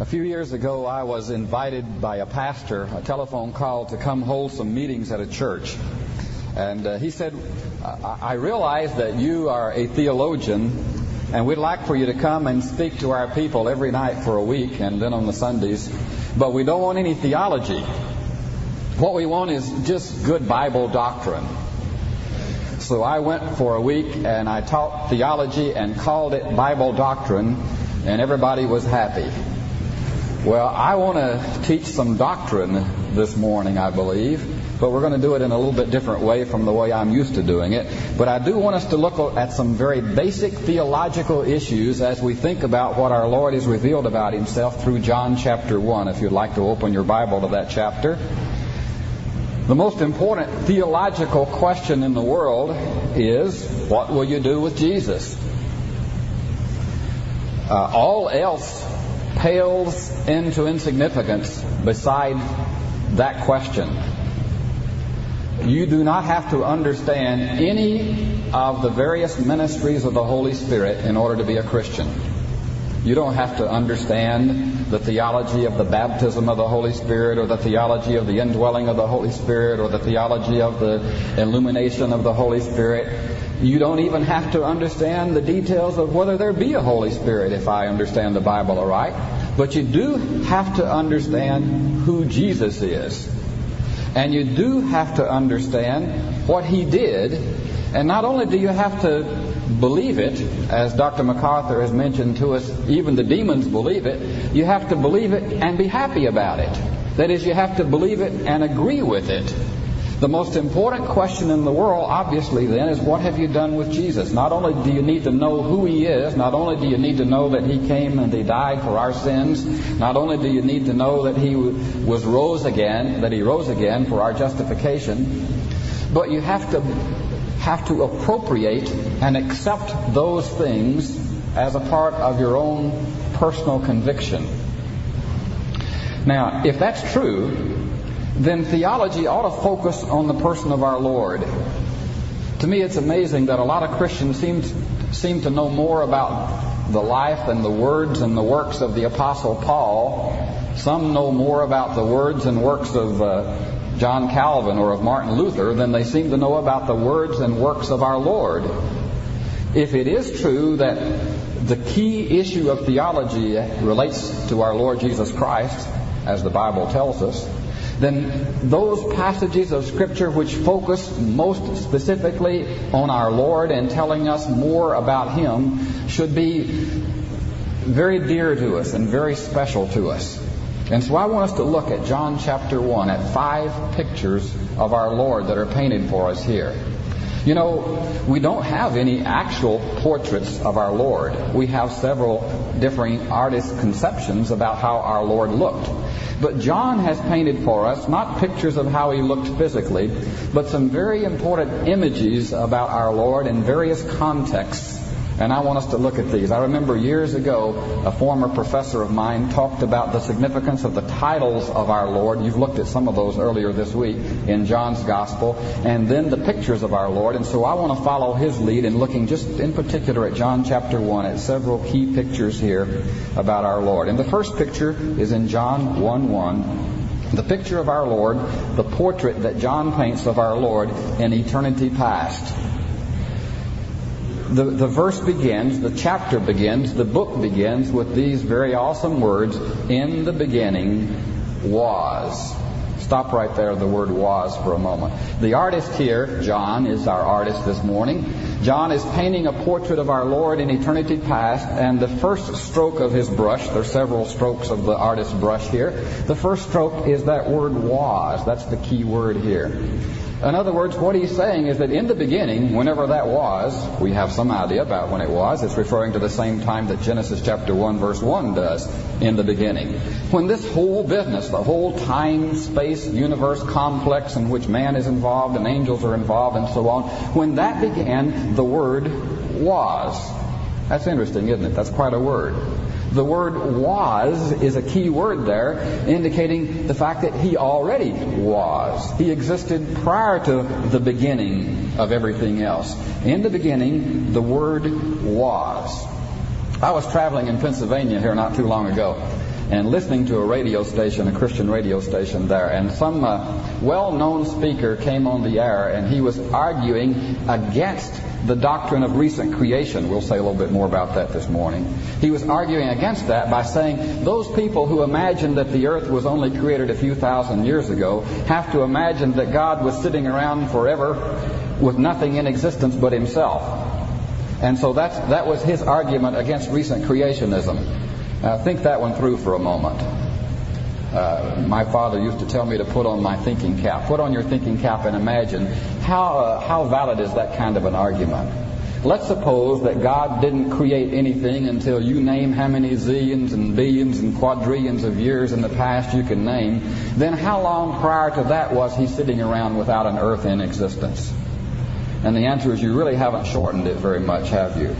A few years ago, I was invited by a pastor, a telephone call, to come hold some meetings at a church. And uh, he said, I-, I realize that you are a theologian, and we'd like for you to come and speak to our people every night for a week and then on the Sundays, but we don't want any theology. What we want is just good Bible doctrine. So I went for a week and I taught theology and called it Bible doctrine, and everybody was happy. Well, I want to teach some doctrine this morning, I believe, but we're going to do it in a little bit different way from the way I'm used to doing it. But I do want us to look at some very basic theological issues as we think about what our Lord has revealed about Himself through John chapter 1, if you'd like to open your Bible to that chapter. The most important theological question in the world is, what will you do with Jesus? Uh, all else pales into insignificance beside that question. You do not have to understand any of the various ministries of the Holy Spirit in order to be a Christian. You don't have to understand the theology of the baptism of the Holy Spirit or the theology of the indwelling of the Holy Spirit or the theology of the illumination of the Holy Spirit. You don't even have to understand the details of whether there be a Holy Spirit if I understand the Bible all right. But you do have to understand who Jesus is. And you do have to understand what he did. And not only do you have to believe it, as Dr. MacArthur has mentioned to us, even the demons believe it, you have to believe it and be happy about it. That is, you have to believe it and agree with it. The most important question in the world, obviously, then, is what have you done with Jesus? Not only do you need to know who he is, not only do you need to know that he came and he died for our sins, not only do you need to know that he was rose again, that he rose again for our justification, but you have to have to appropriate and accept those things as a part of your own personal conviction. Now, if that's true, then theology ought to focus on the person of our Lord. To me, it's amazing that a lot of Christians seem to, seem to know more about the life and the words and the works of the Apostle Paul. Some know more about the words and works of uh, John Calvin or of Martin Luther than they seem to know about the words and works of our Lord. If it is true that the key issue of theology relates to our Lord Jesus Christ, as the Bible tells us, then those passages of Scripture which focus most specifically on our Lord and telling us more about Him should be very dear to us and very special to us. And so I want us to look at John chapter 1 at five pictures of our Lord that are painted for us here. You know, we don't have any actual portraits of our Lord. We have several differing artist conceptions about how our Lord looked. But John has painted for us not pictures of how he looked physically, but some very important images about our Lord in various contexts and I want us to look at these. I remember years ago, a former professor of mine talked about the significance of the titles of our Lord. You've looked at some of those earlier this week in John's Gospel, and then the pictures of our Lord. And so I want to follow his lead in looking just in particular at John chapter 1 at several key pictures here about our Lord. And the first picture is in John 1 1. The picture of our Lord, the portrait that John paints of our Lord in eternity past the, the verse begins, the chapter begins, the book begins with these very awesome words In the beginning was. Stop right there, the word was, for a moment. The artist here, John, is our artist this morning. John is painting a portrait of our Lord in eternity past, and the first stroke of his brush, there are several strokes of the artist's brush here, the first stroke is that word was. That's the key word here. In other words, what he's saying is that in the beginning, whenever that was, we have some idea about when it was. It's referring to the same time that Genesis chapter 1 verse 1 does, in the beginning. When this whole business, the whole time, space, universe complex in which man is involved and angels are involved and so on, when that began, the word was. That's interesting, isn't it? That's quite a word. The word was is a key word there, indicating the fact that he already was. He existed prior to the beginning of everything else. In the beginning, the word was. I was traveling in Pennsylvania here not too long ago, and listening to a radio station, a Christian radio station there, and some uh, well-known speaker came on the air, and he was arguing against the doctrine of recent creation. We'll say a little bit more about that this morning. He was arguing against that by saying those people who imagine that the earth was only created a few thousand years ago have to imagine that God was sitting around forever with nothing in existence but himself. And so that's, that was his argument against recent creationism. Uh, think that one through for a moment. Uh, my father used to tell me to put on my thinking cap. Put on your thinking cap and imagine how, uh, how valid is that kind of an argument. Let's suppose that God didn't create anything until you name how many zillions and billions and quadrillions of years in the past you can name. Then how long prior to that was he sitting around without an earth in existence? And the answer is you really haven't shortened it very much, have you?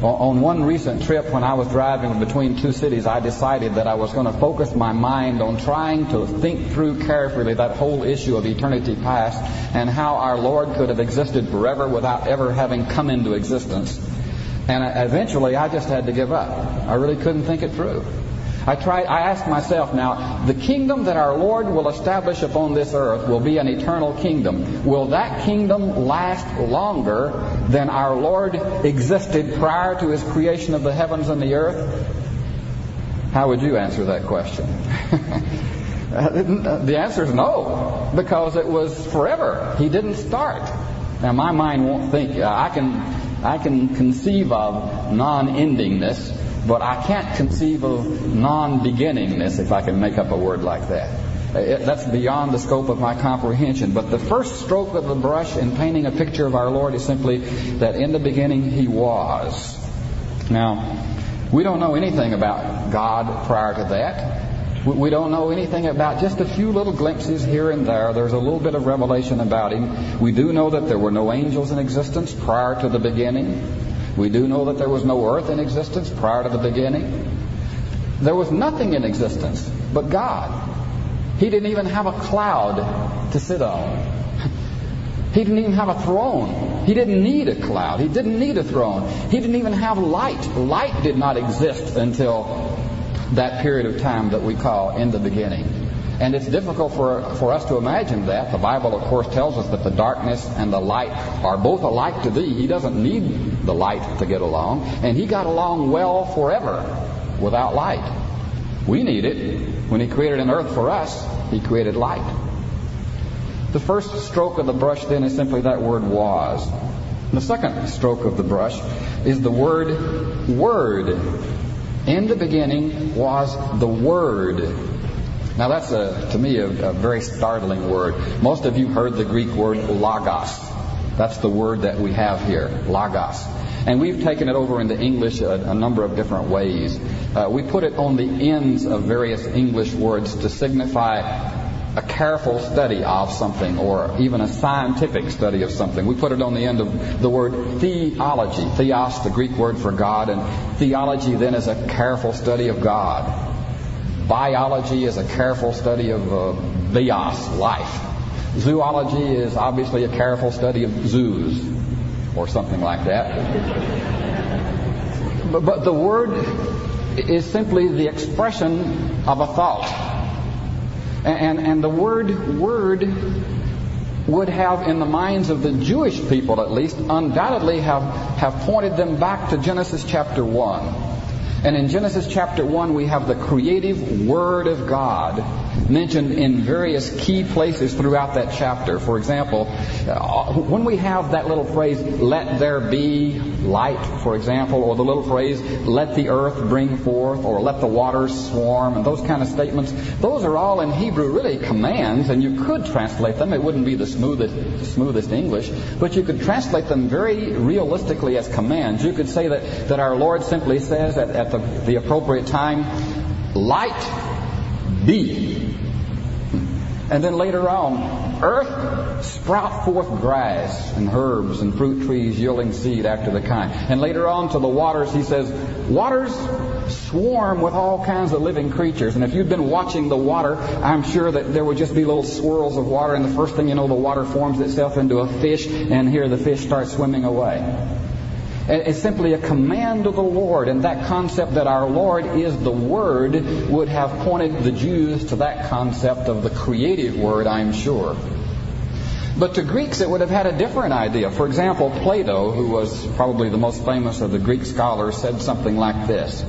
On one recent trip when I was driving between two cities, I decided that I was going to focus my mind on trying to think through carefully that whole issue of eternity past and how our Lord could have existed forever without ever having come into existence. And uh, eventually I just had to give up. I really couldn't think it through. I tried, I asked myself now, the kingdom that our Lord will establish upon this earth will be an eternal kingdom. Will that kingdom last longer than our Lord existed prior to his creation of the heavens and the earth? How would you answer that question? the answer is no, because it was forever. He didn't start. Now my mind won't think. I can, I can conceive of non-endingness but I can't conceive of non-beginningness, if I can make up a word like that. It, that's beyond the scope of my comprehension. But the first stroke of the brush in painting a picture of our Lord is simply that in the beginning He was. Now, we don't know anything about God prior to that. We don't know anything about just a few little glimpses here and there. There's a little bit of revelation about Him. We do know that there were no angels in existence prior to the beginning. We do know that there was no earth in existence prior to the beginning. There was nothing in existence but God. He didn't even have a cloud to sit on. He didn't even have a throne. He didn't need a cloud. He didn't need a throne. He didn't even have light. Light did not exist until that period of time that we call in the beginning. And it's difficult for, for us to imagine that. The Bible, of course, tells us that the darkness and the light are both alike to thee. He doesn't need the light to get along. And he got along well forever without light. We need it. When he created an earth for us, he created light. The first stroke of the brush then is simply that word was. The second stroke of the brush is the word word. In the beginning was the word. Now that's a, to me a, a very startling word. Most of you heard the Greek word logos. That's the word that we have here, logos. And we've taken it over into English a, a number of different ways. Uh, we put it on the ends of various English words to signify a careful study of something or even a scientific study of something. We put it on the end of the word theology. Theos, the Greek word for God, and theology then is a careful study of God. Biology is a careful study of uh, bios, life. Zoology is obviously a careful study of zoos, or something like that. but, but the word is simply the expression of a thought. And, and, and the word word would have in the minds of the Jewish people at least undoubtedly have, have pointed them back to Genesis chapter 1 and in Genesis chapter 1, we have the creative Word of God mentioned in various key places throughout that chapter. For example, uh, when we have that little phrase, let there be light, for example, or the little phrase, let the earth bring forth, or let the waters swarm, and those kind of statements, those are all in Hebrew really commands, and you could translate them. It wouldn't be the smoothest, smoothest English, but you could translate them very realistically as commands. You could say that, that our Lord simply says at, at the, the appropriate time, light be. And then later on, earth sprout forth grass and herbs and fruit trees yielding seed after the kind. And later on to the waters, he says, waters swarm with all kinds of living creatures. And if you've been watching the water, I'm sure that there would just be little swirls of water, and the first thing you know, the water forms itself into a fish, and here the fish starts swimming away. It's simply a command of the Lord, and that concept that our Lord is the Word would have pointed the Jews to that concept of the creative Word, I'm sure. But to Greeks, it would have had a different idea. For example, Plato, who was probably the most famous of the Greek scholars, said something like this.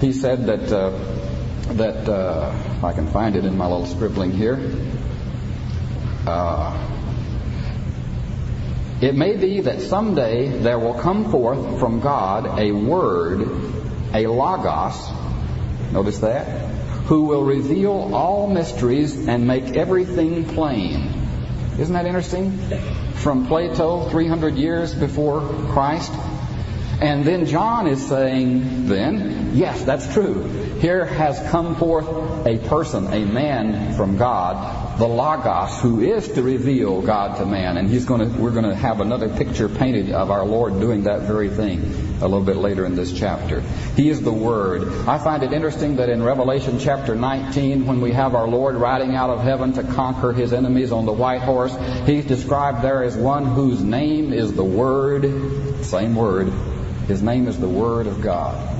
He said that, uh, that uh, if I can find it in my little scribbling here, uh, it may be that someday there will come forth from God a word, a logos, notice that, who will reveal all mysteries and make everything plain. Isn't that interesting? From Plato, 300 years before Christ. And then John is saying, then, yes, that's true. Here has come forth a person, a man from God, the Logos, who is to reveal God to man. And he's going to, we're going to have another picture painted of our Lord doing that very thing a little bit later in this chapter. He is the Word. I find it interesting that in Revelation chapter 19, when we have our Lord riding out of heaven to conquer his enemies on the white horse, he's described there as one whose name is the Word, same word. His name is the Word of God.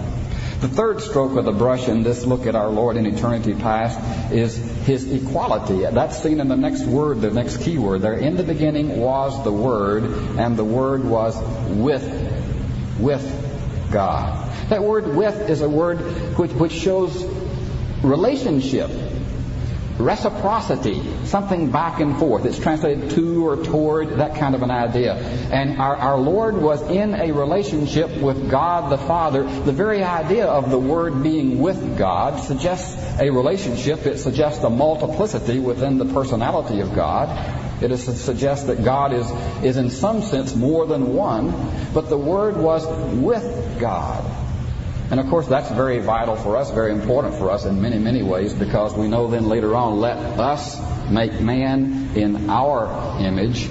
The third stroke of the brush in this look at our Lord in eternity past is his equality. That's seen in the next word, the next key word there. In the beginning was the Word, and the Word was with, with God. That word with is a word which, which shows relationship reciprocity, something back and forth. It's translated to or toward, that kind of an idea. And our, our Lord was in a relationship with God the Father. The very idea of the Word being with God suggests a relationship. It suggests a multiplicity within the personality of God. It suggests that God is, is in some sense more than one, but the Word was with God. And of course, that's very vital for us, very important for us in many, many ways, because we know then later on, let us make man in our image.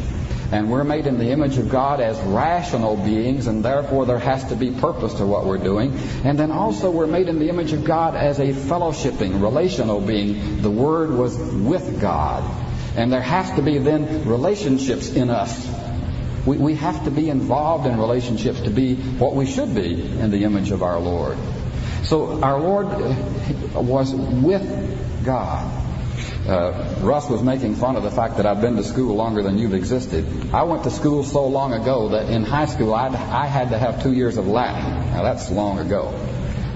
And we're made in the image of God as rational beings, and therefore there has to be purpose to what we're doing. And then also we're made in the image of God as a fellowshipping, relational being. The Word was with God. And there has to be then relationships in us we, we have to be involved in relationships to be what we should be in the image of our Lord. So our Lord was with God. Uh, Russ was making fun of the fact that I've been to school longer than you've existed. I went to school so long ago that in high school I'd, I had to have two years of Latin. Now that's long ago.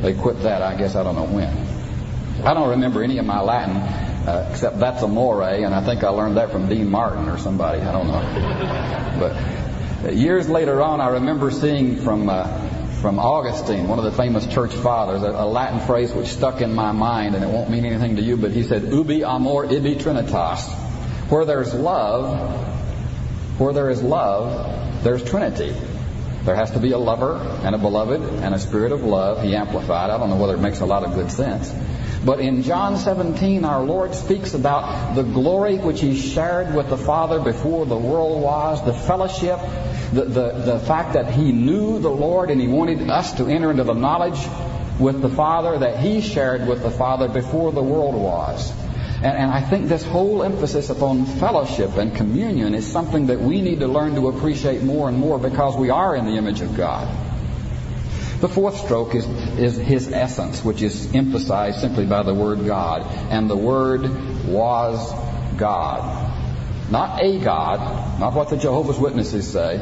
They quit that, I guess, I don't know when. I don't remember any of my Latin uh, except that's amore, and I think I learned that from Dean Martin or somebody. I don't know. But uh, years later on, I remember seeing from uh, from Augustine, one of the famous church fathers, a, a, Latin phrase which stuck in my mind, and it won't mean anything to you, but he said, "Ubi amor, ibi trinitas." Where there's love, where there is love, there's Trinity. There has to be a lover and a beloved and a spirit of love. He amplified. I don't know whether it makes a lot of good sense. But in John 17, our Lord speaks about the glory which He shared with the Father before the world was, the fellowship, the, the, the fact that He knew the Lord and He wanted us to enter into the knowledge with the Father that He shared with the Father before the world was. And, and I think this whole emphasis upon fellowship and communion is something that we need to learn to appreciate more and more because we are in the image of God. The fourth stroke is, is his essence, which is emphasized simply by the word God. And the word was God. Not a God, not what the Jehovah's Witnesses say,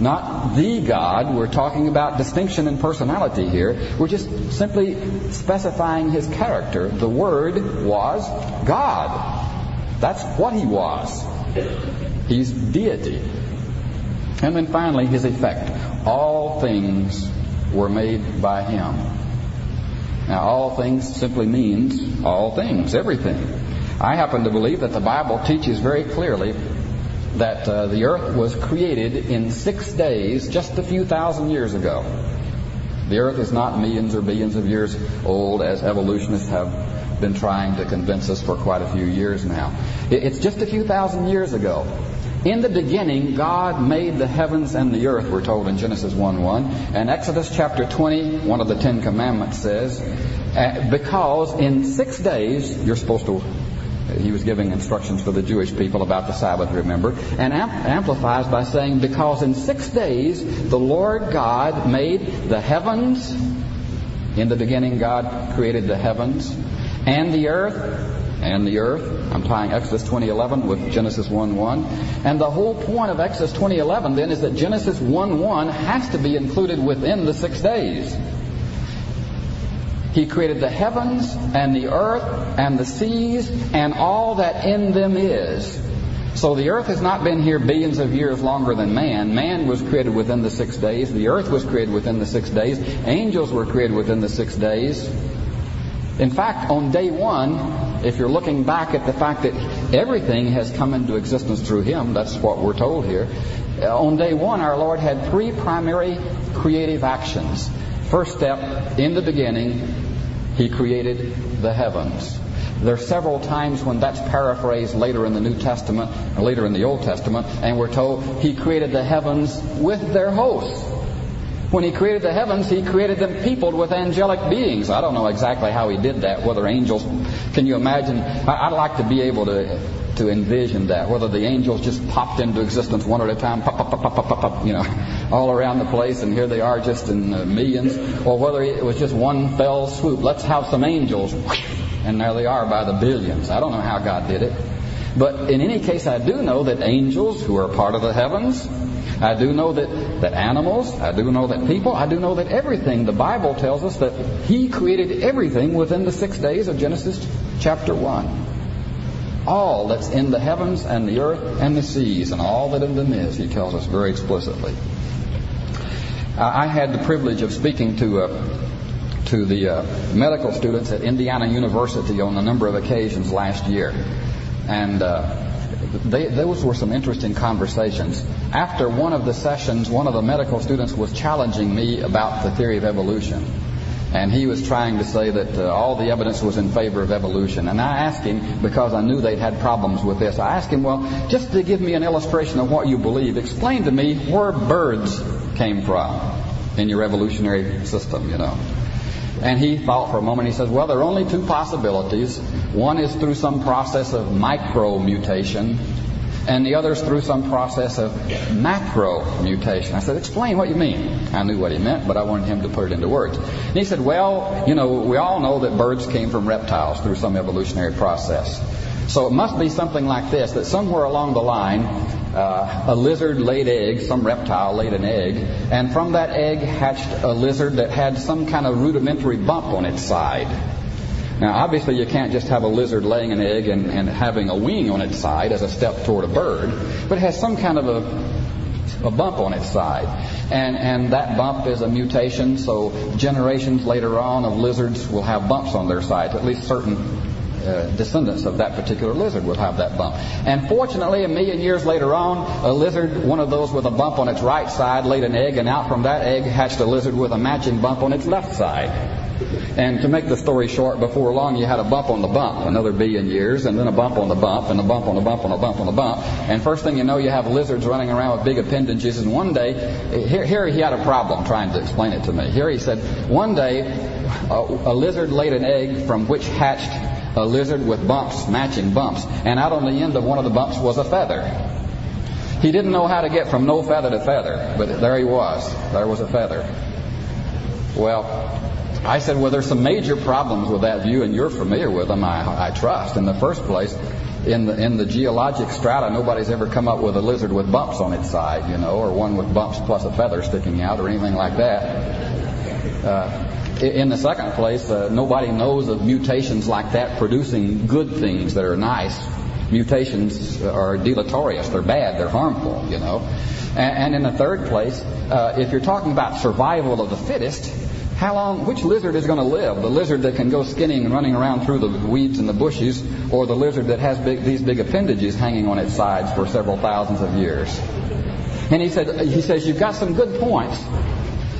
not the God. We're talking about distinction in personality here. We're just simply specifying his character. The Word was God. That's what he was. He's deity. And then finally, his effect. All things were made by him. Now, all things simply means all things, everything. I happen to believe that the Bible teaches very clearly that uh, the earth was created in six days just a few thousand years ago. The earth is not millions or billions of years old as evolutionists have been trying to convince us for quite a few years now. It's just a few thousand years ago. In the beginning, God made the heavens and the earth, we're told in Genesis 1 1. And Exodus chapter 20, one of the Ten Commandments says, uh, because in six days, you're supposed to He was giving instructions for the Jewish people about the Sabbath, remember, and amplifies by saying, Because in six days the Lord God made the heavens. In the beginning, God created the heavens and the earth and the earth. I'm tying Exodus 20:11 with Genesis 1:1. And the whole point of Exodus 20:11 then is that Genesis 1:1 has to be included within the 6 days. He created the heavens and the earth and the seas and all that in them is. So the earth has not been here billions of years longer than man. Man was created within the six days. The earth was created within the six days. Angels were created within the six days. In fact, on day one, if you're looking back at the fact that everything has come into existence through Him, that's what we're told here. Uh, on day one, our Lord had three primary creative actions. First step, in the beginning, He created the heavens. There are several times when that's paraphrased later in the New Testament, or later in the Old Testament, and we're told He created the heavens with their hosts. When he created the heavens, he created them peopled with angelic beings. I don't know exactly how he did that, whether angels, can you imagine? I'd like to be able to, to envision that, whether the angels just popped into existence one at a time, pop, pop, pop, pop, pop, pop, you know, all around the place, and here they are just in uh, millions, or whether it was just one fell swoop. Let's have some angels, and there they are by the billions. I don't know how God did it. But in any case, I do know that angels who are part of the heavens, I do know that, that animals, I do know that people, I do know that everything. The Bible tells us that He created everything within the six days of Genesis chapter 1. All that's in the heavens and the earth and the seas and all that in them is, He tells us very explicitly. I had the privilege of speaking to uh, to the uh, medical students at Indiana University on a number of occasions last year. And uh, they, those were some interesting conversations. After one of the sessions, one of the medical students was challenging me about the theory of evolution. And he was trying to say that uh, all the evidence was in favor of evolution. And I asked him, because I knew they'd had problems with this, I asked him, well, just to give me an illustration of what you believe, explain to me where birds came from in your evolutionary system, you know. And he thought for a moment. He says, well, there are only two possibilities. One is through some process of micro mutation, and the other is through some process of macro mutation. I said, explain what you mean. I knew what he meant, but I wanted him to put it into words. And he said, well, you know, we all know that birds came from reptiles through some evolutionary process. So it must be something like this, that somewhere along the line, uh, a lizard laid eggs, some reptile laid an egg, and from that egg hatched a lizard that had some kind of rudimentary bump on its side. Now, obviously, you can't just have a lizard laying an egg and, and having a wing on its side as a step toward a bird, but it has some kind of a, a bump on its side. And, and that bump is a mutation, so generations later on of lizards will have bumps on their sides, at least certain uh, descendants of that particular lizard will have that bump. And fortunately, a million years later on, a lizard, one of those with a bump on its right side, laid an egg, and out from that egg hatched a lizard with a matching bump on its left side. And to make the story short, before long you had a bump on the bump, another billion years, and then a bump on the bump, and a bump on the bump on a bump on the bump. And first thing you know, you have lizards running around with big appendages. And one day, here, here he had a problem trying to explain it to me. Here he said, one day, a, a lizard laid an egg from which hatched a lizard with bumps, matching bumps, and out on the end of one of the bumps was a feather. He didn't know how to get from no feather to feather, but there he was. There was a feather. Well, I said, well, there's some major problems with that view, and you're familiar with them, I, I trust. In the first place, in the in the geologic strata, nobody's ever come up with a lizard with bumps on its side, you know, or one with bumps plus a feather sticking out, or anything like that. Uh, in the second place, uh, nobody knows of mutations like that producing good things that are nice. Mutations are deleterious. They're bad. They're harmful, you know. And, and in the third place, uh, if you're talking about survival of the fittest, how long, which lizard is going to live? The lizard that can go skinning and running around through the weeds and the bushes, or the lizard that has big, these big appendages hanging on its sides for several thousands of years? And he said, he says, you've got some good points.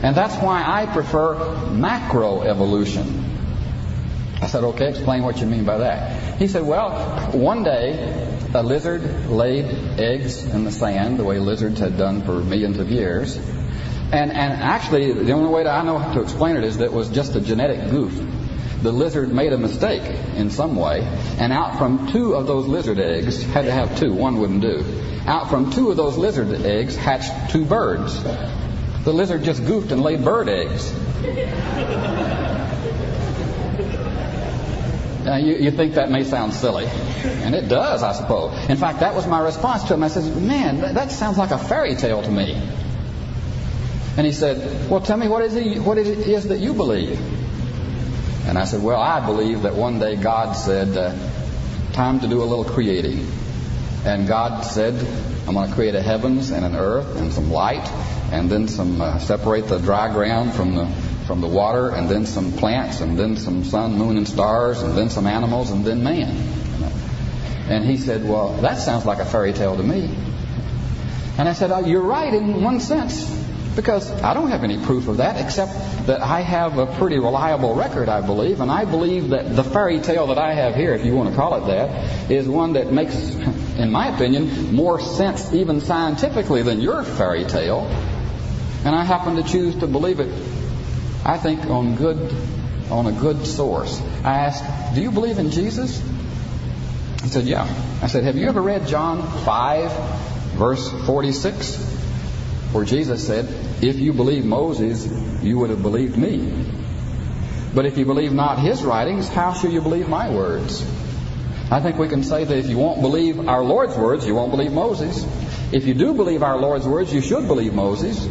And that's why I prefer macroevolution. I said, okay, explain what you mean by that. He said, well, one day a lizard laid eggs in the sand the way lizards had done for millions of years. And, and actually, the only way that I know to explain it is that it was just a genetic goof. the lizard made a mistake in some way, and out from two of those lizard eggs, had to have two, one wouldn't do. Out from two of those lizard eggs hatched two birds. The lizard just goofed and laid bird eggs. Now, you, you think that may sound silly, and it does, I suppose. In fact, that was my response to him. I said, Man, that, that sounds like a fairy tale to me. And he said, Well, tell me what, is it, what it is that you believe. And I said, Well, I believe that one day God said, uh, Time to do a little creating. And God said, I'm going to create a heavens and an earth and some light, and then some uh, separate the dry ground from the from the water, and then some plants, and then some sun, moon, and stars, and then some animals, and then man. And he said, Well, that sounds like a fairy tale to me. And I said, oh, You're right in one sense. Because I don't have any proof of that except that I have a pretty reliable record, I believe, and I believe that the fairy tale that I have here, if you want to call it that, is one that makes, in my opinion, more sense even scientifically than your fairy tale. And I happen to choose to believe it, I think, on good on a good source. I asked, Do you believe in Jesus? He said, Yeah. I said, Have you ever read John 5, verse 46? Where Jesus said, If you believe Moses, you would have believed me. But if you believe not his writings, how shall you believe my words? I think we can say that if you won't believe our Lord's words, you won't believe Moses. If you do believe our Lord's words, you should believe Moses.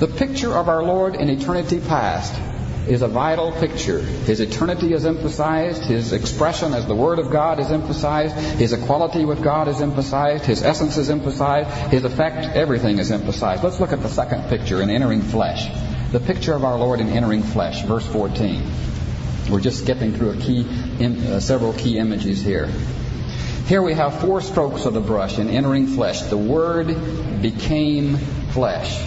The picture of our Lord in eternity past is a vital picture. His eternity is emphasized, his expression as the Word of God is emphasized, his equality with God is emphasized, his essence is emphasized, his effect, everything is emphasized. Let's look at the second picture in entering flesh. The picture of our Lord in entering flesh, verse 14. We're just skipping through a key, uh, several key images here. Here we have four strokes of the brush in entering flesh. The Word became flesh.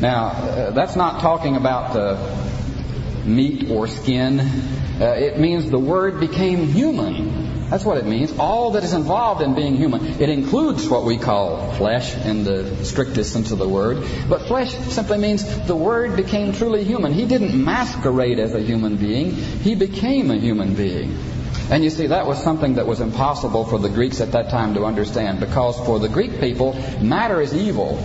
Now, uh, that's not talking about the meat or skin. Uh, it means the Word became human. That's what it means. All that is involved in being human. It includes what we call flesh in the strictest sense of the word. But flesh simply means the Word became truly human. He didn't masquerade as a human being. He became a human being. And you see, that was something that was impossible for the Greeks at that time to understand because for the Greek people, matter is evil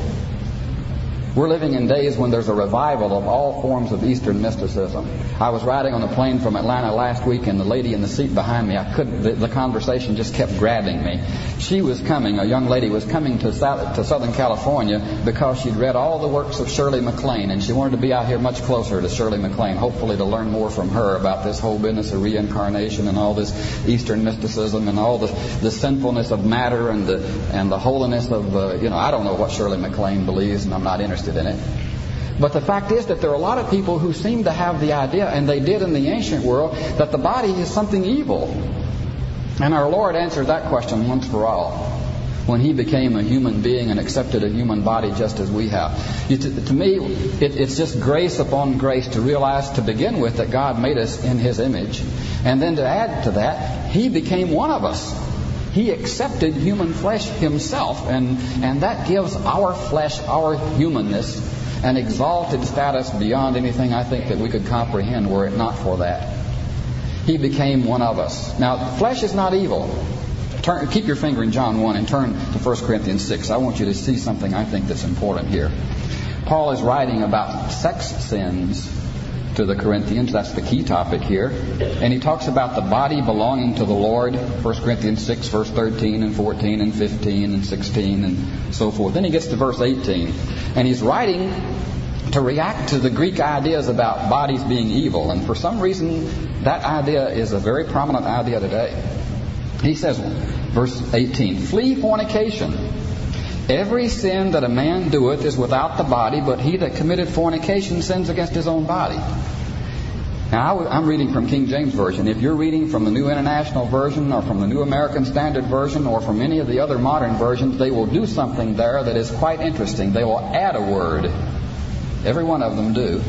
we're living in days when there's a revival of all forms of Eastern mysticism. I was riding on a plane from Atlanta last week, and the lady in the seat behind me, I couldn't. The, the conversation just kept grabbing me. She was coming. A young lady was coming to, to Southern California because she'd read all the works of Shirley MacLaine, and she wanted to be out here much closer to Shirley MacLaine, hopefully to learn more from her about this whole business of reincarnation and all this Eastern mysticism and all the, the sinfulness of matter and the and the holiness of uh, you know I don't know what Shirley MacLaine believes, and I'm not interested interested in it. But the fact is that there are a lot of people who seem to have the idea, and they did in the ancient world, that the body is something evil. And our Lord answered that question once for all when he became a human being and accepted a human body just as we have. You, to, to, me, it, it's just grace upon grace to realize to begin with that God made us in his image. And then to add to that, he became one of us. He accepted human flesh himself, and, and that gives our flesh, our humanness, an exalted status beyond anything I think that we could comprehend were it not for that. He became one of us. Now, flesh is not evil. Turn, keep your finger in John 1 and turn to 1 Corinthians 6. I want you to see something I think that's important here. Paul is writing about sex sins to the Corinthians. That's the key topic here. And he talks about the body belonging to the Lord, 1 Corinthians 6, verse 13 and 14 and 15 and 16 and so forth. Then he gets to verse 18. And he's writing to react to the Greek ideas about bodies being evil. And for some reason, that idea is a very prominent idea today. He says, verse 18, Flee fornication. Every sin that a man doeth is without the body, but he that committeth fornication sins against his own body. Now, I'm reading from King James Version. If you're reading from the New International Version or from the New American Standard Version or from any of the other modern versions, they will do something there that is quite interesting. They will add a word. Every one of them do.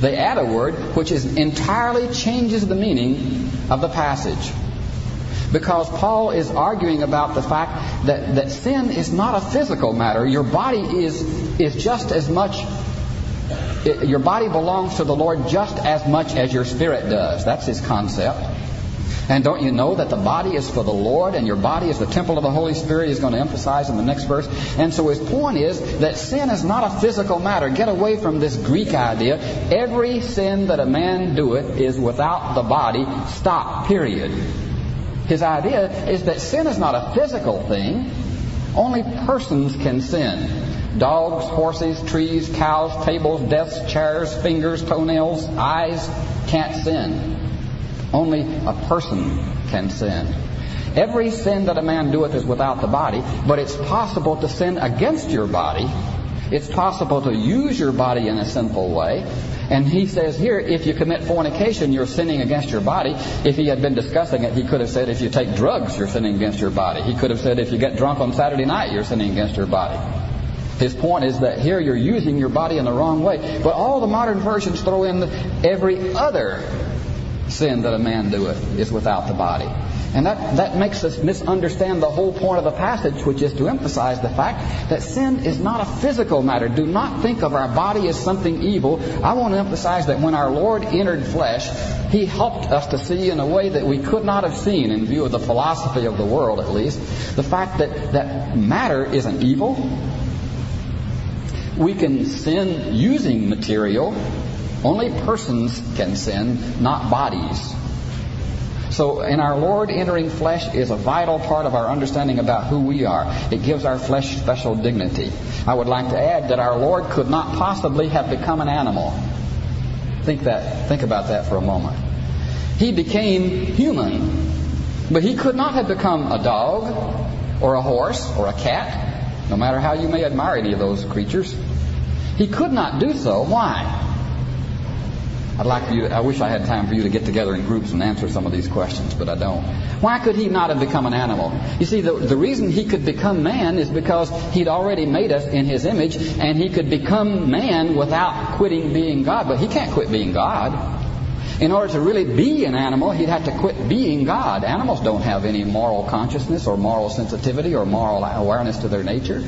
They add a word which is entirely changes the meaning of the passage because Paul is arguing about the fact that, that sin is not a physical matter. Your body is, is just as much it, your body belongs to the Lord just as much as your spirit does. That's his concept. And don't you know that the body is for the Lord and your body is the temple of the Holy Spirit? He's going to emphasize in the next verse. And so his point is that sin is not a physical matter. Get away from this Greek idea. Every sin that a man doeth is without the body. Stop. Period. His idea is that sin is not a physical thing. Only persons can sin. Dogs, horses, trees, cows, tables, desks, chairs, fingers, toenails, eyes can't sin. Only a person can sin. Every sin that a man doeth is without the body, but it's possible to sin against your body. It's possible to use your body in a sinful way. And he says here, if you commit fornication, you're sinning against your body. If he had been discussing it, he could have said, if you take drugs, you're sinning against your body. He could have said, if you get drunk on Saturday night, you're sinning against your body. His point is that here you're using your body in the wrong way. But all the modern versions throw in every other sin that a man doeth is without the body. And that, that makes us misunderstand the whole point of the passage, which is to emphasize the fact that sin is not a physical matter. Do not think of our body as something evil. I want to emphasize that when our Lord entered flesh, He helped us to see in a way that we could not have seen in view of the philosophy of the world at least, the fact that, that matter isn't evil. We can sin using material, only persons can sin, not bodies. So, in our Lord, entering flesh is a vital part of our understanding about who we are. It gives our flesh special dignity. I would like to add that our Lord could not possibly have become an animal. Think that. Think about that for a moment. He became human, but he could not have become a dog or a horse or a cat, no matter how you may admire any of those creatures. He could not do so. Why? I'd like you, I wish I had time for you to get together in groups and answer some of these questions, but I don't. Why could he not have become an animal? You see, the, the reason he could become man is because he'd already made us in his image, and he could become man without quitting being God. But he can't quit being God. In order to really be an animal, he'd have to quit being God. Animals don't have any moral consciousness or moral sensitivity or moral awareness to their nature.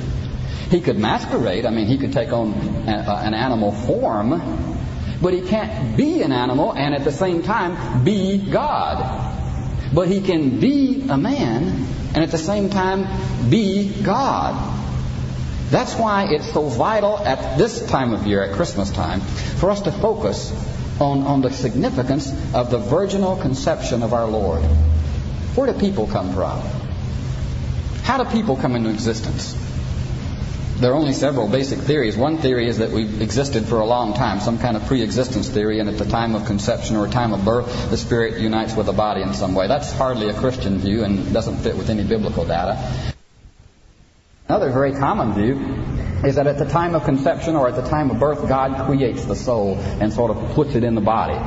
He could masquerade. I mean, he could take on an animal form, but he can't be an animal and at the same time be God. But he can be a man and at the same time be God. That's why it's so vital at this time of year, at Christmas time, for us to focus on, on the significance of the virginal conception of our Lord. Where do people come from? How do people come into existence? There are only several basic theories. One theory is that we've existed for a long time, some kind of pre-existence theory, and at the time of conception or time of birth, the spirit unites with the body in some way. That's hardly a Christian view and doesn't fit with any biblical data. Another very common view is that at the time of conception or at the time of birth, God creates the soul and sort of puts it in the body.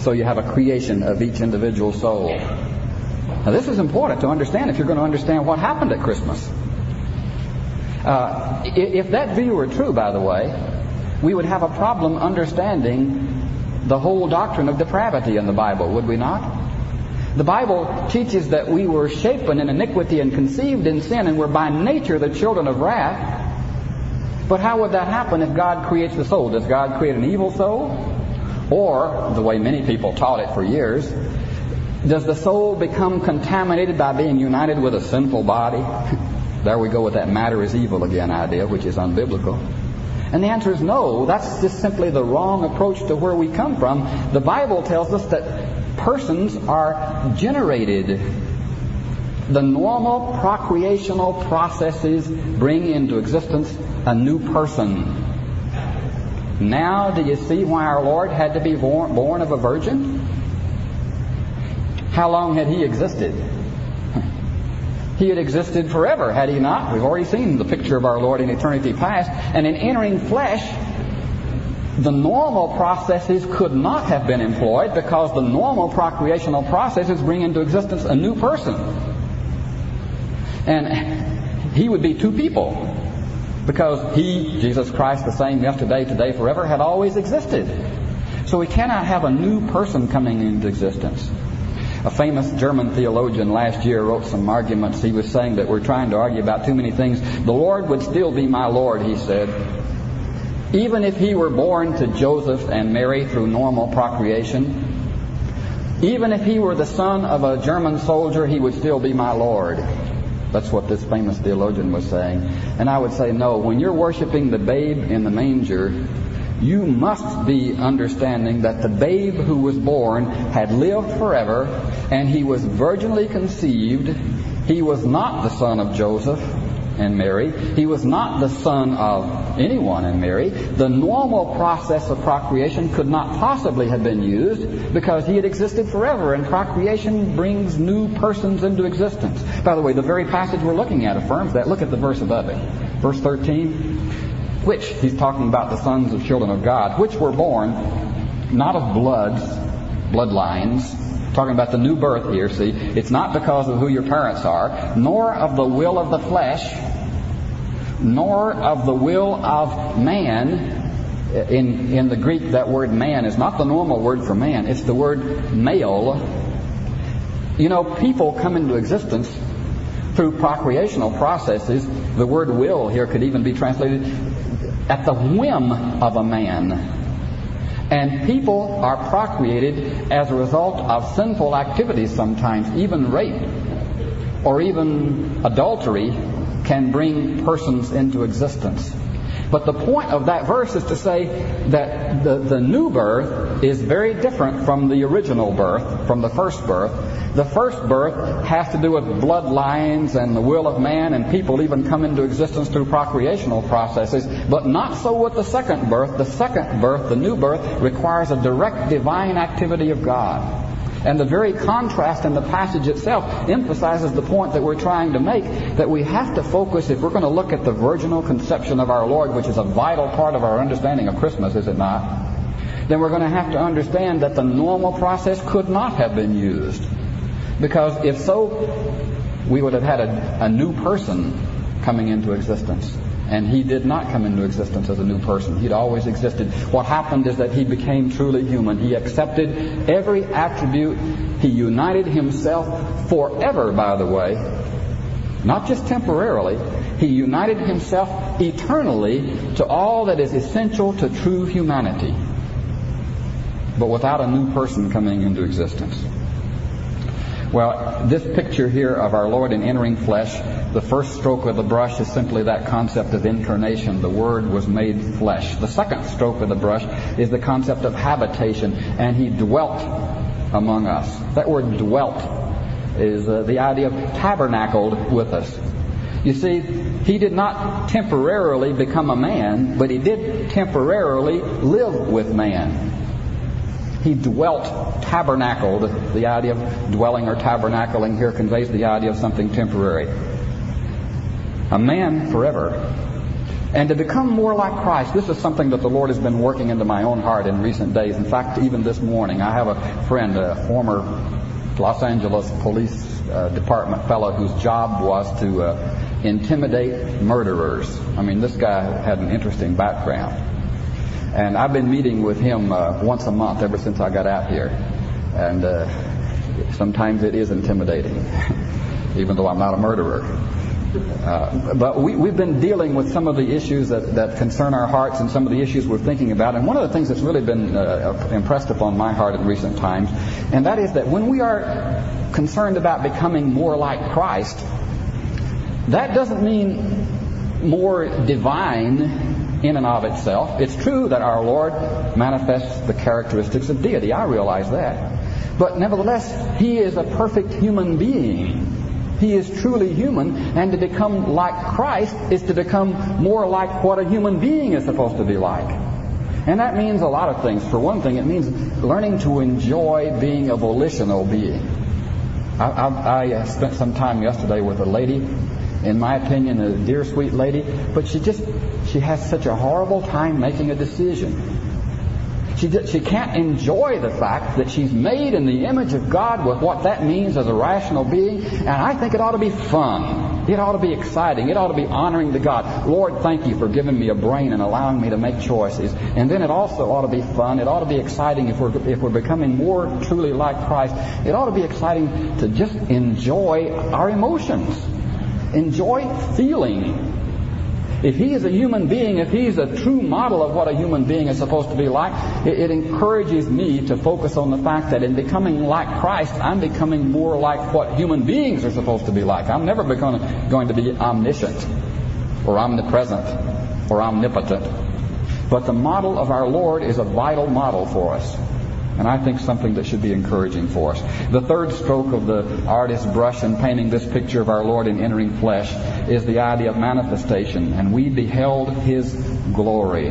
So you have a creation of each individual soul. Now this is important to understand if you're going to understand what happened at Christmas. Uh, if that view were true, by the way, we would have a problem understanding the whole doctrine of depravity in the Bible, would we not? The Bible teaches that we were shapen in iniquity and conceived in sin and were by nature the children of wrath. But how would that happen if God creates the soul? Does God create an evil soul? Or, the way many people taught it for years, does the soul become contaminated by being united with a sinful body? There we go with that matter is evil again idea, which is unbiblical. And the answer is no. That's just simply the wrong approach to where we come from. The Bible tells us that persons are generated. The normal procreational processes bring into existence a new person. Now, do you see why our Lord had to be born, of a virgin? How long had he existed? He had existed forever, had he not? We've already seen the picture of our Lord in eternity past. And in entering flesh, the normal processes could not have been employed because the normal procreational processes bring into existence a new person. And he would be two people because he, Jesus Christ, the same yesterday, today, forever, had always existed. So we cannot have a new person coming into existence. A famous German theologian last year wrote some arguments. He was saying that we're trying to argue about too many things. The Lord would still be my Lord, he said. even if he were born to Joseph and Mary through normal procreation, even if he were the son of a German soldier, he would still be my Lord. That's what this famous theologian was saying. And I would say, no, when you're worshiping the babe in the manger, you must be understanding that the babe who was born had lived forever and he was virginally conceived. He was not the son of Joseph and Mary. He was not the son of anyone and Mary. The normal process of procreation could not possibly have been used because he had existed forever, and procreation brings new persons into existence. By the way, the very passage we're looking at affirms that. Look at the verse above it. Verse 13. Which, he's talking about the sons of children of God, which were born not of bloods, bloodlines, talking about the new birth here, see, it's not because of who your parents are, nor of the will of the flesh, nor of the will of man. In, in the Greek, that word man is not the normal word for man, it's the word male. You know, people come into existence through procreational processes. The word will here could even be translated at the whim of a man. And people are procreated as a result of sinful activities sometimes, even rape or even adultery can bring persons into existence. But the point of that verse is to say that the, the new birth is very different from the original birth, from the first birth. The first birth has to do with bloodlines and the will of man, and people even come into existence through procreational processes, but not so with the second birth. The second birth, the new birth, requires a direct divine activity of God. And the very contrast in the passage itself emphasizes the point that we're trying to make that we have to focus, if we're going to look at the virginal conception of our Lord, which is a vital part of our understanding of Christmas, is it not? Then we're going to have to understand that the normal process could not have been used. Because if so, we would have had a, a new person coming into existence. And he did not come into existence as a new person. He'd always existed. What happened is that he became truly human. He accepted every attribute. He united himself forever, by the way, not just temporarily. He united himself eternally to all that is essential to true humanity, but without a new person coming into existence. Well, this picture here of our Lord in entering flesh, the first stroke of the brush is simply that concept of incarnation. The Word was made flesh. The second stroke of the brush is the concept of habitation, and He dwelt among us. That word dwelt is uh, the idea of tabernacled with us. You see, He did not temporarily become a man, but He did temporarily live with man. He dwelt, tabernacled. The idea of dwelling or tabernacling here conveys the idea of something temporary. A man forever. And to become more like Christ, this is something that the Lord has been working into my own heart in recent days. In fact, even this morning, I have a friend, a former Los Angeles Police uh, Department fellow whose job was to uh, intimidate murderers. I mean, this guy had an interesting background. And I've been meeting with him uh, once a month ever since I got out here. And uh, sometimes it is intimidating, even though I'm not a murderer. Uh, but we, have been dealing with some of the issues that, that concern our hearts and some of the issues we're thinking about. And one of the things that's really been uh, impressed upon my heart in recent times, and that is that when we are concerned about becoming more like Christ, that doesn't mean more divine in and of itself. It's true that our Lord manifests the characteristics of deity. I realize that. But nevertheless, He is a perfect human being. He is truly human, and to become like Christ is to become more like what a human being is supposed to be like. And that means a lot of things. For one thing, it means learning to enjoy being a volitional being. I, I, I uh, spent some time yesterday with a lady in my opinion, a dear sweet lady, but she just she has such a horrible time making a decision. She, she can't enjoy the fact that she's made in the image of God with what that means as a rational being, and I think it ought to be fun. It ought to be exciting. It ought to be honoring to God. Lord, thank you for giving me a brain and allowing me to make choices. And then it also ought to be fun. It ought to be exciting if we're, if we're becoming more truly like Christ. It ought to be exciting to just enjoy our emotions enjoy feeling. If he is a human being, if he's a true model of what a human being is supposed to be like, it, it encourages me to focus on the fact that in becoming like Christ, I'm becoming more like what human beings are supposed to be like. I'm never becoming, going to be omniscient or omnipresent or omnipotent. But the model of our Lord is a vital model for us. And I think something that should be encouraging for us. The third stroke of the artist's brush in painting this picture of our Lord in entering flesh is the idea of manifestation. And we beheld His glory.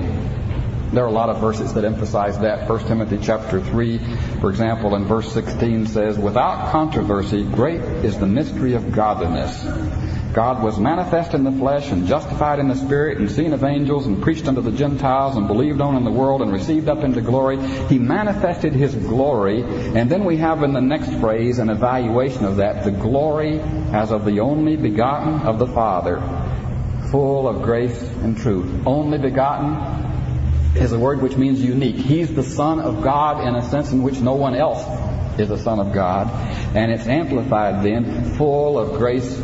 There are a lot of verses that emphasize that. 1 Timothy chapter 3, for example, in verse 16 says, Without controversy, great is the mystery of godliness. God was manifest in the flesh and justified in the spirit and seen of angels and preached unto the Gentiles and believed on in the world and received up into glory. He manifested his glory. And then we have in the next phrase an evaluation of that, the glory as of the only begotten of the Father, full of grace and truth. Only begotten is a word which means unique. He's the Son of God in a sense in which no one else is a Son of God. And it's amplified then, full of grace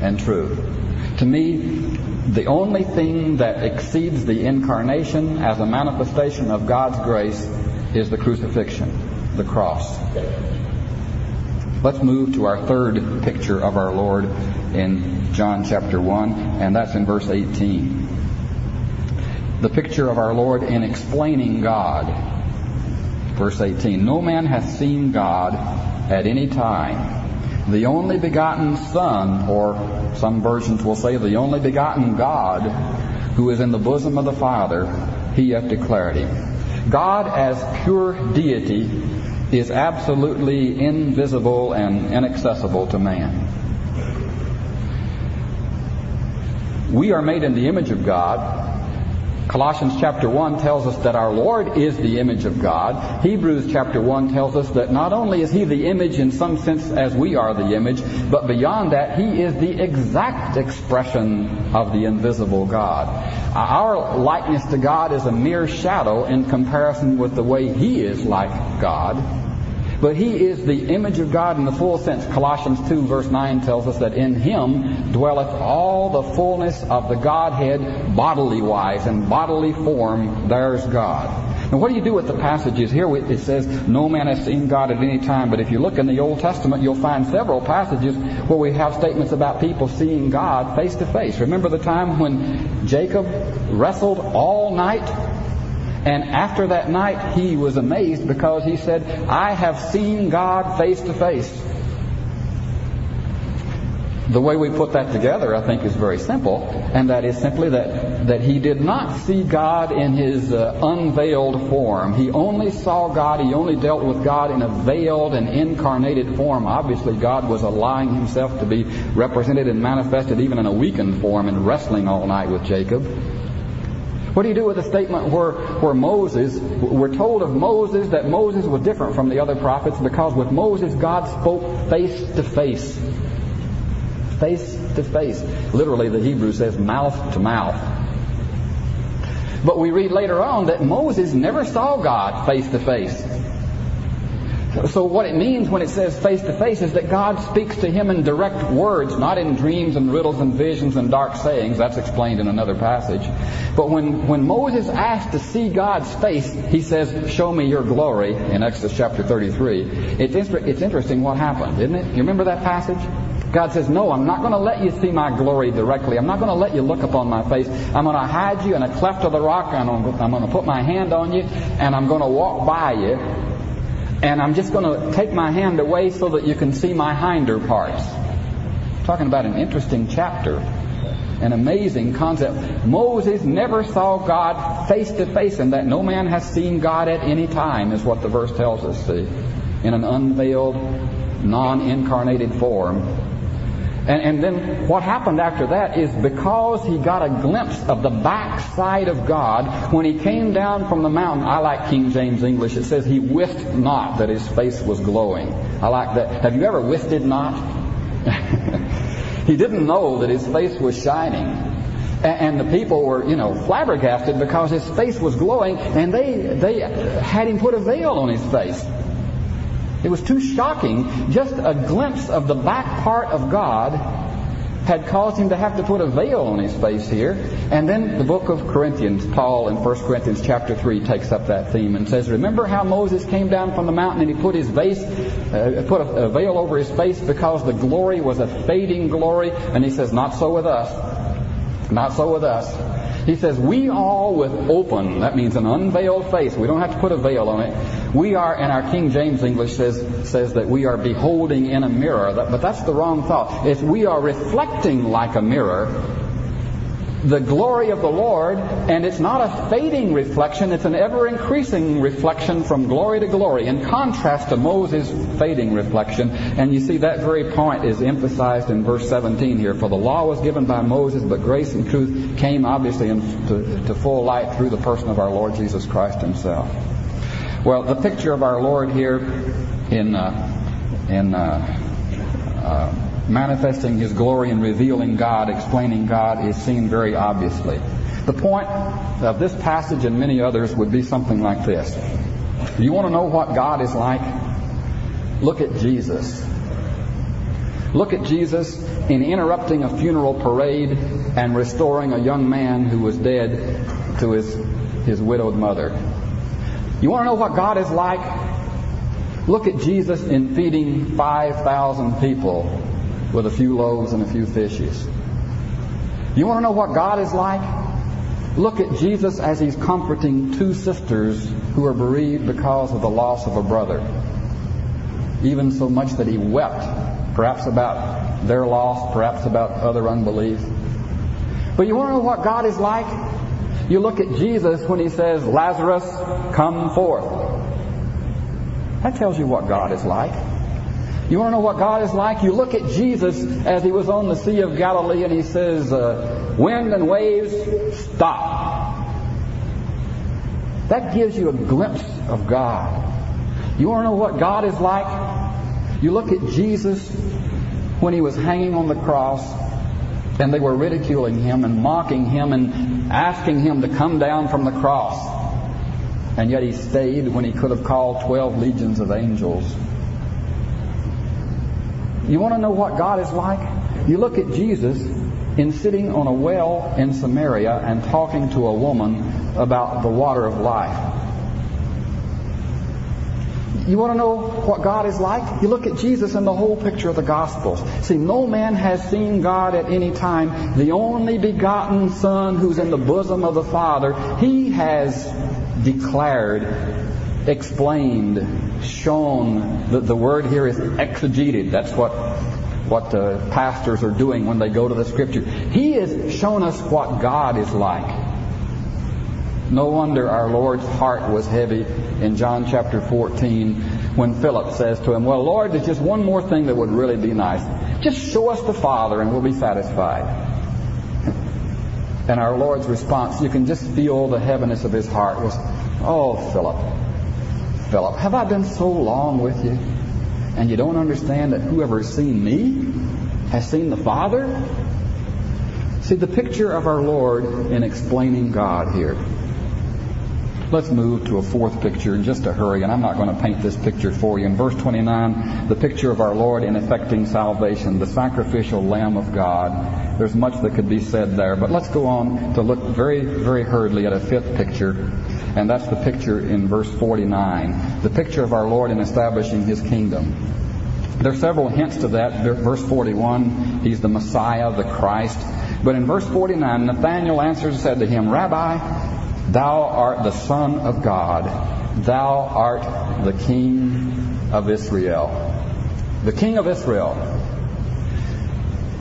and true. To me, the only thing that exceeds the incarnation as a manifestation of God's grace is the crucifixion, the cross. Let's move to our third picture of our Lord in John chapter 1, and that's in verse 18. The picture of our Lord in explaining God. Verse 18 No man hath seen God at any time the only begotten Son, or some versions will say the only begotten God, who is in the bosom of the Father, he hath declared him. God as pure deity is absolutely invisible and inaccessible to man. We are made in the image of God, Colossians chapter 1 tells us that our Lord is the image of God. Hebrews chapter 1 tells us that not only is He the image in some sense as we are the image, but beyond that, He is the exact expression of the invisible God. Our likeness to God is a mere shadow in comparison with the way He is like God. But he is the image of God in the full sense. Colossians 2 verse 9 tells us that in him dwelleth all the fullness of the Godhead bodily wise. and bodily form, there's God. Now, what do you do with the passages? Here it says, no man has seen God at any time. But if you look in the Old Testament, you'll find several passages where we have statements about people seeing God face to face. Remember the time when Jacob wrestled all night and after that night, he was amazed because he said, I have seen God face to face. The way we put that together, I think, is very simple, and that is simply that, that he did not see God in his uh, unveiled form. He only saw God, he only dealt with God in a veiled and incarnated form. Obviously, God was allowing himself to be represented and manifested even in a weakened form in wrestling all night with Jacob. What do you do with a statement where, where Moses, we're told of Moses that Moses was different from the other prophets because with Moses God spoke face to face. Face to face. Literally the Hebrew says mouth to mouth. But we read later on that Moses never saw God face to face. So what it means when it says face to face is that God speaks to him in direct words, not in dreams and riddles and visions and dark sayings. That's explained in another passage. But when, when Moses asked to see God's face, he says, show me your glory in Exodus chapter 33. It's, it's interesting what happened, isn't it? You remember that passage? God says, No, I'm not going to let you see my glory directly. I'm not going to let you look upon my face. I'm going to hide you in a cleft of the rock, I'm going to put my hand on you, and I'm going to walk by you, and I'm just going to take my hand away so that you can see my hinder parts. Talking about an interesting chapter, an amazing concept. Moses never saw God face to face, and that no man has seen God at any time, is what the verse tells us, see, in an unveiled, non incarnated form. And, and, then what happened after that is because he got a glimpse of the backside of God, when he came down from the mountain, I like King James English, it says he wist not that his face was glowing. I like that. Have you ever wisted not? he didn't know that his face was shining. And, and the people were, you know, flabbergasted because his face was glowing and they, they had him put a veil on his face. It was too shocking. Just a glimpse of the back part of God had caused him to have to put a veil on his face here. And then the book of Corinthians, Paul in 1 Corinthians chapter 3 takes up that theme and says, Remember how Moses came down from the mountain and he put his face, uh, put a, a veil over his face because the glory was a fading glory? And he says, Not so with us. Not so with us. He says, We all with open, that means an unveiled face. We don't have to put a veil on it. We are, and our King James English says, says that we are beholding in a mirror. But that's the wrong thought. If we are reflecting like a mirror, the glory of the Lord, and it's not a fading reflection, it's an ever increasing reflection from glory to glory, in contrast to Moses' fading reflection. And you see that very point is emphasized in verse 17 here. For the law was given by Moses, but grace and truth came obviously to full light through the person of our Lord Jesus Christ himself. Well, the picture of our Lord here in, uh, in uh, uh, manifesting His glory and revealing God, explaining God, is seen very obviously. The point of this passage and many others would be something like this. You want to know what God is like? Look at Jesus. Look at Jesus in interrupting a funeral parade and restoring a young man who was dead to his, his widowed mother. You want to know what God is like? Look at Jesus in feeding 5,000 people with a few loaves and a few fishes. You want to know what God is like? Look at Jesus as he's comforting two sisters who are bereaved because of the loss of a brother. Even so much that he wept, perhaps about their loss, perhaps about other unbelief. But you want to know what God is like? You look at Jesus when he says, Lazarus, come forth. That tells you what God is like. You want to know what God is like? You look at Jesus as he was on the Sea of Galilee and he says, uh, Wind and waves, stop. That gives you a glimpse of God. You want to know what God is like? You look at Jesus when he was hanging on the cross and they were ridiculing him and mocking him and asking him to come down from the cross. And yet he stayed when he could have called 12 legions of angels you want to know what God is like? You look at Jesus in sitting on a well in Samaria and talking to a woman about the water of life. You want to know what God is like? You look at Jesus in the whole picture of the Gospels. See, no man has seen God at any time. The only begotten Son who's in the bosom of the Father, He has declared, explained, shown, the, the word here is exegeted. That's what, what the pastors are doing when they go to the scripture. He has shown us what God is like. No wonder our Lord's heart was heavy in John chapter 14 when Philip says to him, Well, Lord, there's just one more thing that would really be nice. Just show us the Father and we'll be satisfied. And our Lord's response, you can just feel the heaviness of his heart was, Oh, Philip, Philip, have I been so long with you? And you don't understand that whoever has seen me has seen the Father? See, the picture of our Lord in explaining God here. Let's move to a fourth picture in just a hurry, and I'm not going to paint this picture for you. In verse 29, the picture of our Lord in effecting salvation, the sacrificial Lamb of God. There's much that could be said there, but let's go on to look very, very hurriedly at a fifth picture and that's the picture in verse 49, the picture of our Lord in establishing his kingdom. There are several hints to that. Verse 41, he's the Messiah, the Christ. But in verse 49, Nathanael answers and said to him, Rabbi, thou art the Son of God. Thou art the King of Israel. The King of Israel.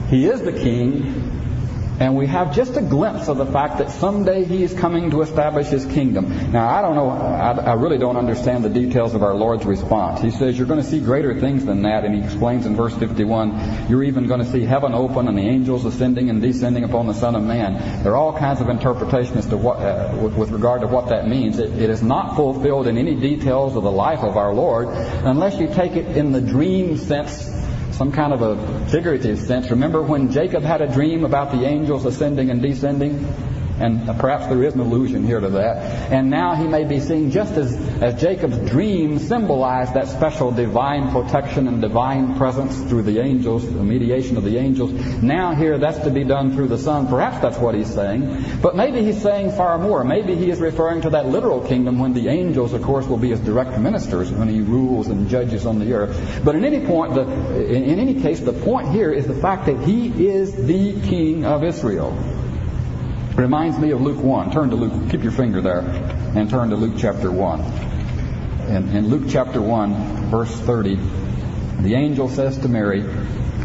He is the King and we have just a glimpse of the fact that someday he is coming to establish his kingdom. Now, I don't know, I, I, really don't understand the details of our Lord's response. He says, You're going to see greater things than that. And he explains in verse 51, You're even going to see heaven open and the angels ascending and descending upon the Son of Man. There are all kinds of interpretations as to what, uh, with, with, regard to what that means. It, it is not fulfilled in any details of the life of our Lord unless you take it in the dream sense some kind of a figurative sense. Remember when Jacob had a dream about the angels ascending and descending? And perhaps there is an allusion here to that. And now he may be seen just as, as Jacob's dream symbolized that special divine protection and divine presence through the angels, the mediation of the angels. Now here that's to be done through the Son. Perhaps that's what he's saying. But maybe he's saying far more. Maybe he is referring to that literal kingdom when the angels, of course, will be his direct ministers when he rules and judges on the earth. But in any point, the, in, in any case, the point here is the fact that he is the king of Israel. Reminds me of Luke 1. Turn to Luke, keep your finger there, and turn to Luke chapter 1. In, in Luke chapter 1, verse 30, the angel says to Mary,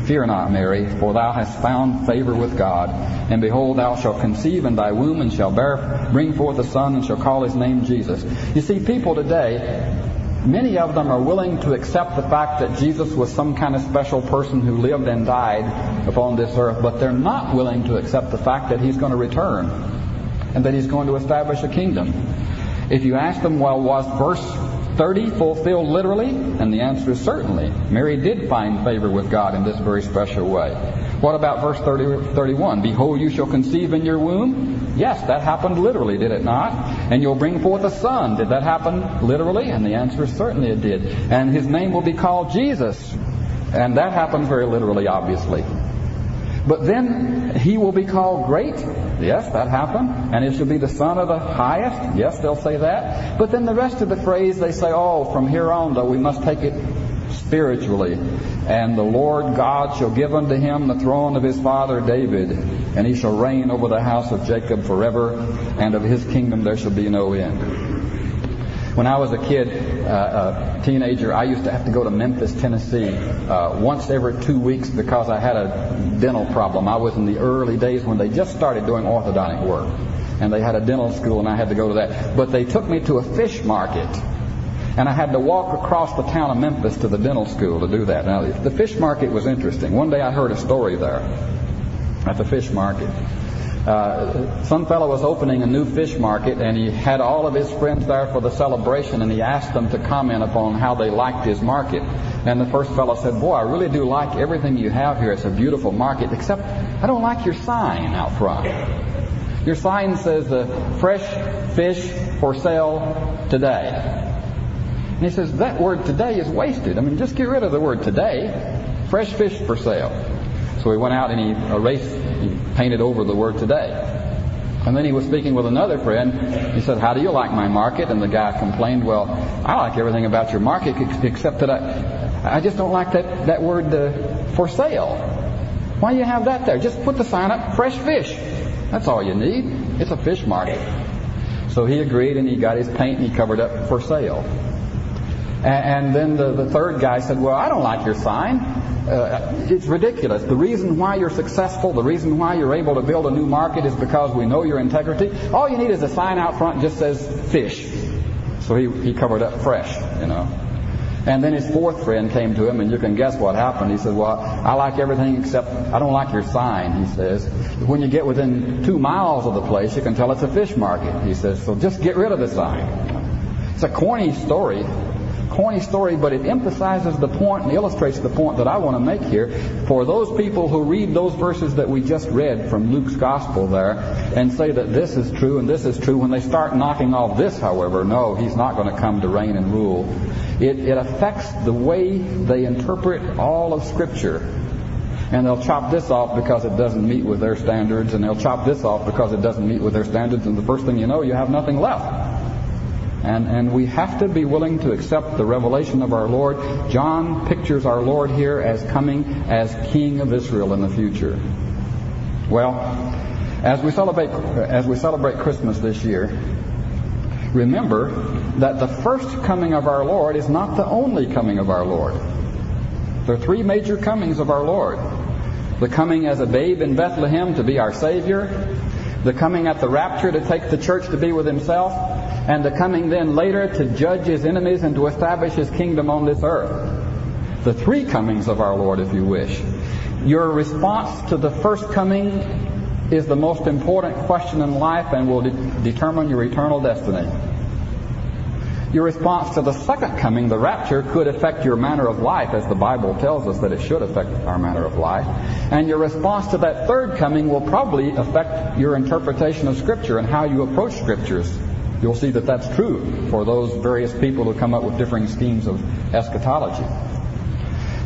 Fear not, Mary, for thou hast found favor with God. And behold, thou shalt conceive in thy womb and shall bear, bring forth a son and shall call his name Jesus. You see, people today Many of them are willing to accept the fact that Jesus was some kind of special person who lived and died upon this earth, but they're not willing to accept the fact that he's going to return and that he's going to establish a kingdom. If you ask them, well, was verse 30 fulfilled literally? And the answer is certainly. Mary did find favor with God in this very special way. What about verse 30, 31? Behold, you shall conceive in your womb. Yes, that happened literally, did it not? And you'll bring forth a son. Did that happen literally? And the answer is certainly it did. And his name will be called Jesus. And that happened very literally, obviously. But then he will be called great. Yes, that happened. And it shall be the son of the highest. Yes, they'll say that. But then the rest of the phrase, they say, oh, from here on, though, we must take it spiritually. And the Lord God shall give unto him the throne of his father David, and he shall reign over the house of Jacob forever, and of his kingdom there shall be no end. When I was a kid, uh, a teenager, I used to have to go to Memphis, Tennessee, uh, once every two weeks because I had a dental problem. I was in the early days when they just started doing orthodontic work, and they had a dental school, and I had to go to that. But they took me to a fish market and I had to walk across the town of Memphis to the dental school to do that. Now, the fish market was interesting. One day I heard a story there at the fish market. Uh, some fellow was opening a new fish market and he had all of his friends there for the celebration and he asked them to comment upon how they liked his market. And the first fellow said, boy, I really do like everything you have here. It's a beautiful market, except I don't like your sign out front. Your sign says uh, fresh fish for sale today. And he says, that word today is wasted. I mean, just get rid of the word today. Fresh fish for sale. So he went out and he erased, he painted over the word today. And then he was speaking with another friend. He said, How do you like my market? And the guy complained, Well, I like everything about your market except that I, I just don't like that, that word uh, for sale. Why do you have that there? Just put the sign up, fresh fish. That's all you need. It's a fish market. So he agreed and he got his paint and he covered up for sale. And then the, the third guy said, Well, I don't like your sign. Uh, it's ridiculous. The reason why you're successful, the reason why you're able to build a new market is because we know your integrity. All you need is a sign out front just says fish. So he, he covered up fresh, you know. And then his fourth friend came to him, and you can guess what happened. He said, Well, I like everything except I don't like your sign, he says. When you get within two miles of the place, you can tell it's a fish market, he says. So just get rid of the sign. It's a corny story, corny story, but it emphasizes the point and illustrates the point that I want to make here. For those people who read those verses that we just read from Luke's gospel there and say that this is true and this is true, when they start knocking off this, however, no, he's not going to come to reign and rule. It, it affects the way they interpret all of Scripture. And they'll chop this off because it doesn't meet with their standards, and they'll chop this off because it doesn't meet with their standards, and the first thing you know, you have nothing left. And, and we have to be willing to accept the revelation of our Lord. John pictures our Lord here as coming as King of Israel in the future. Well, as we celebrate, as we celebrate Christmas this year, remember that the first coming of our Lord is not the only coming of our Lord. There are three major comings of our Lord. The coming as a babe in Bethlehem to be our Savior, the coming at the rapture to take the church to be with himself, and the coming then later to judge his enemies and to establish his kingdom on this earth. The three comings of our Lord, if you wish. Your response to the first coming is the most important question in life and will de- determine your eternal destiny. Your response to the second coming, the rapture, could affect your manner of life, as the Bible tells us that it should affect our manner of life. And your response to that third coming will probably affect your interpretation of Scripture and how you approach Scriptures. You'll see that that's true for those various people who come up with differing schemes of eschatology.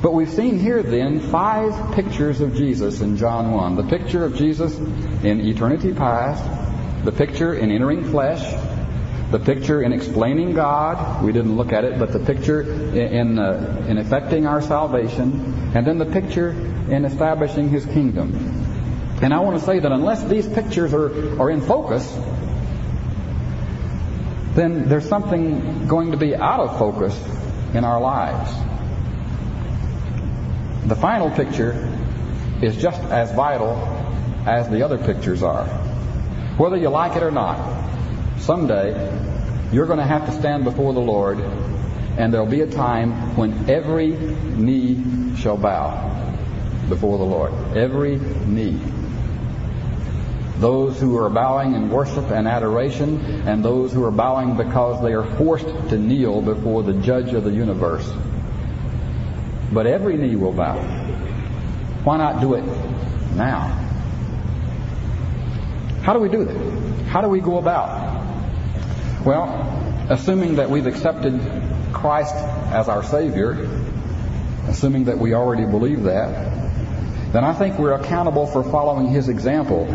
But we've seen here then five pictures of Jesus in John 1. The picture of Jesus in eternity past, the picture in entering flesh, the picture in explaining God, we didn't look at it, but the picture in, uh, in effecting our salvation, and then the picture in establishing His kingdom. And I want to say that unless these pictures are, are in focus, then there's something going to be out of focus in our lives. The final picture is just as vital as the other pictures are. Whether you like it or not, someday you're going to have to stand before the Lord, and there'll be a time when every knee shall bow before the Lord. Every knee. Those who are bowing in worship and adoration, and those who are bowing because they are forced to kneel before the judge of the universe. But every knee will bow. Why not do it now? How do we do that? How do we go about well, assuming that we've accepted Christ as our Savior, assuming that we already believe that, then I think we're accountable for following His example.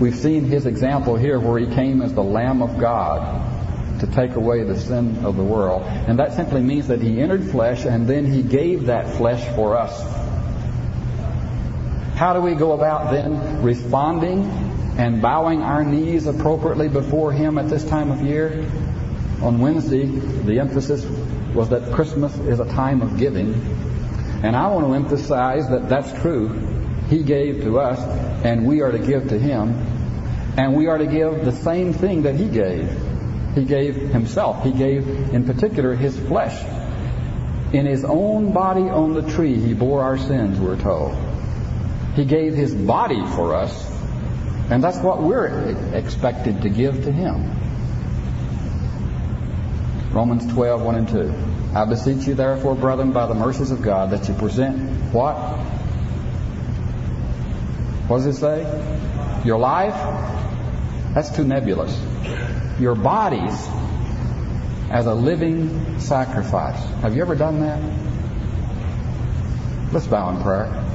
We've seen His example here where He came as the Lamb of God to take away the sin of the world. And that simply means that He entered flesh and then He gave that flesh for us. How do we go about then responding and bowing our knees appropriately before Him at this time of year. On Wednesday, the emphasis was that Christmas is a time of giving. And I want to emphasize that that's true. He gave to us, and we are to give to Him. And we are to give the same thing that He gave. He gave Himself. He gave, in particular, His flesh. In His own body on the tree, He bore our sins, we're told. He gave His body for us and that's what we're expected to give to Him. Romans 12, 1 and 2. I beseech you, therefore, brethren, by the mercies of God, that you present what? What does it say? Your life? That's too nebulous. Your bodies as a living sacrifice. Have you ever done that? Let's bow in prayer.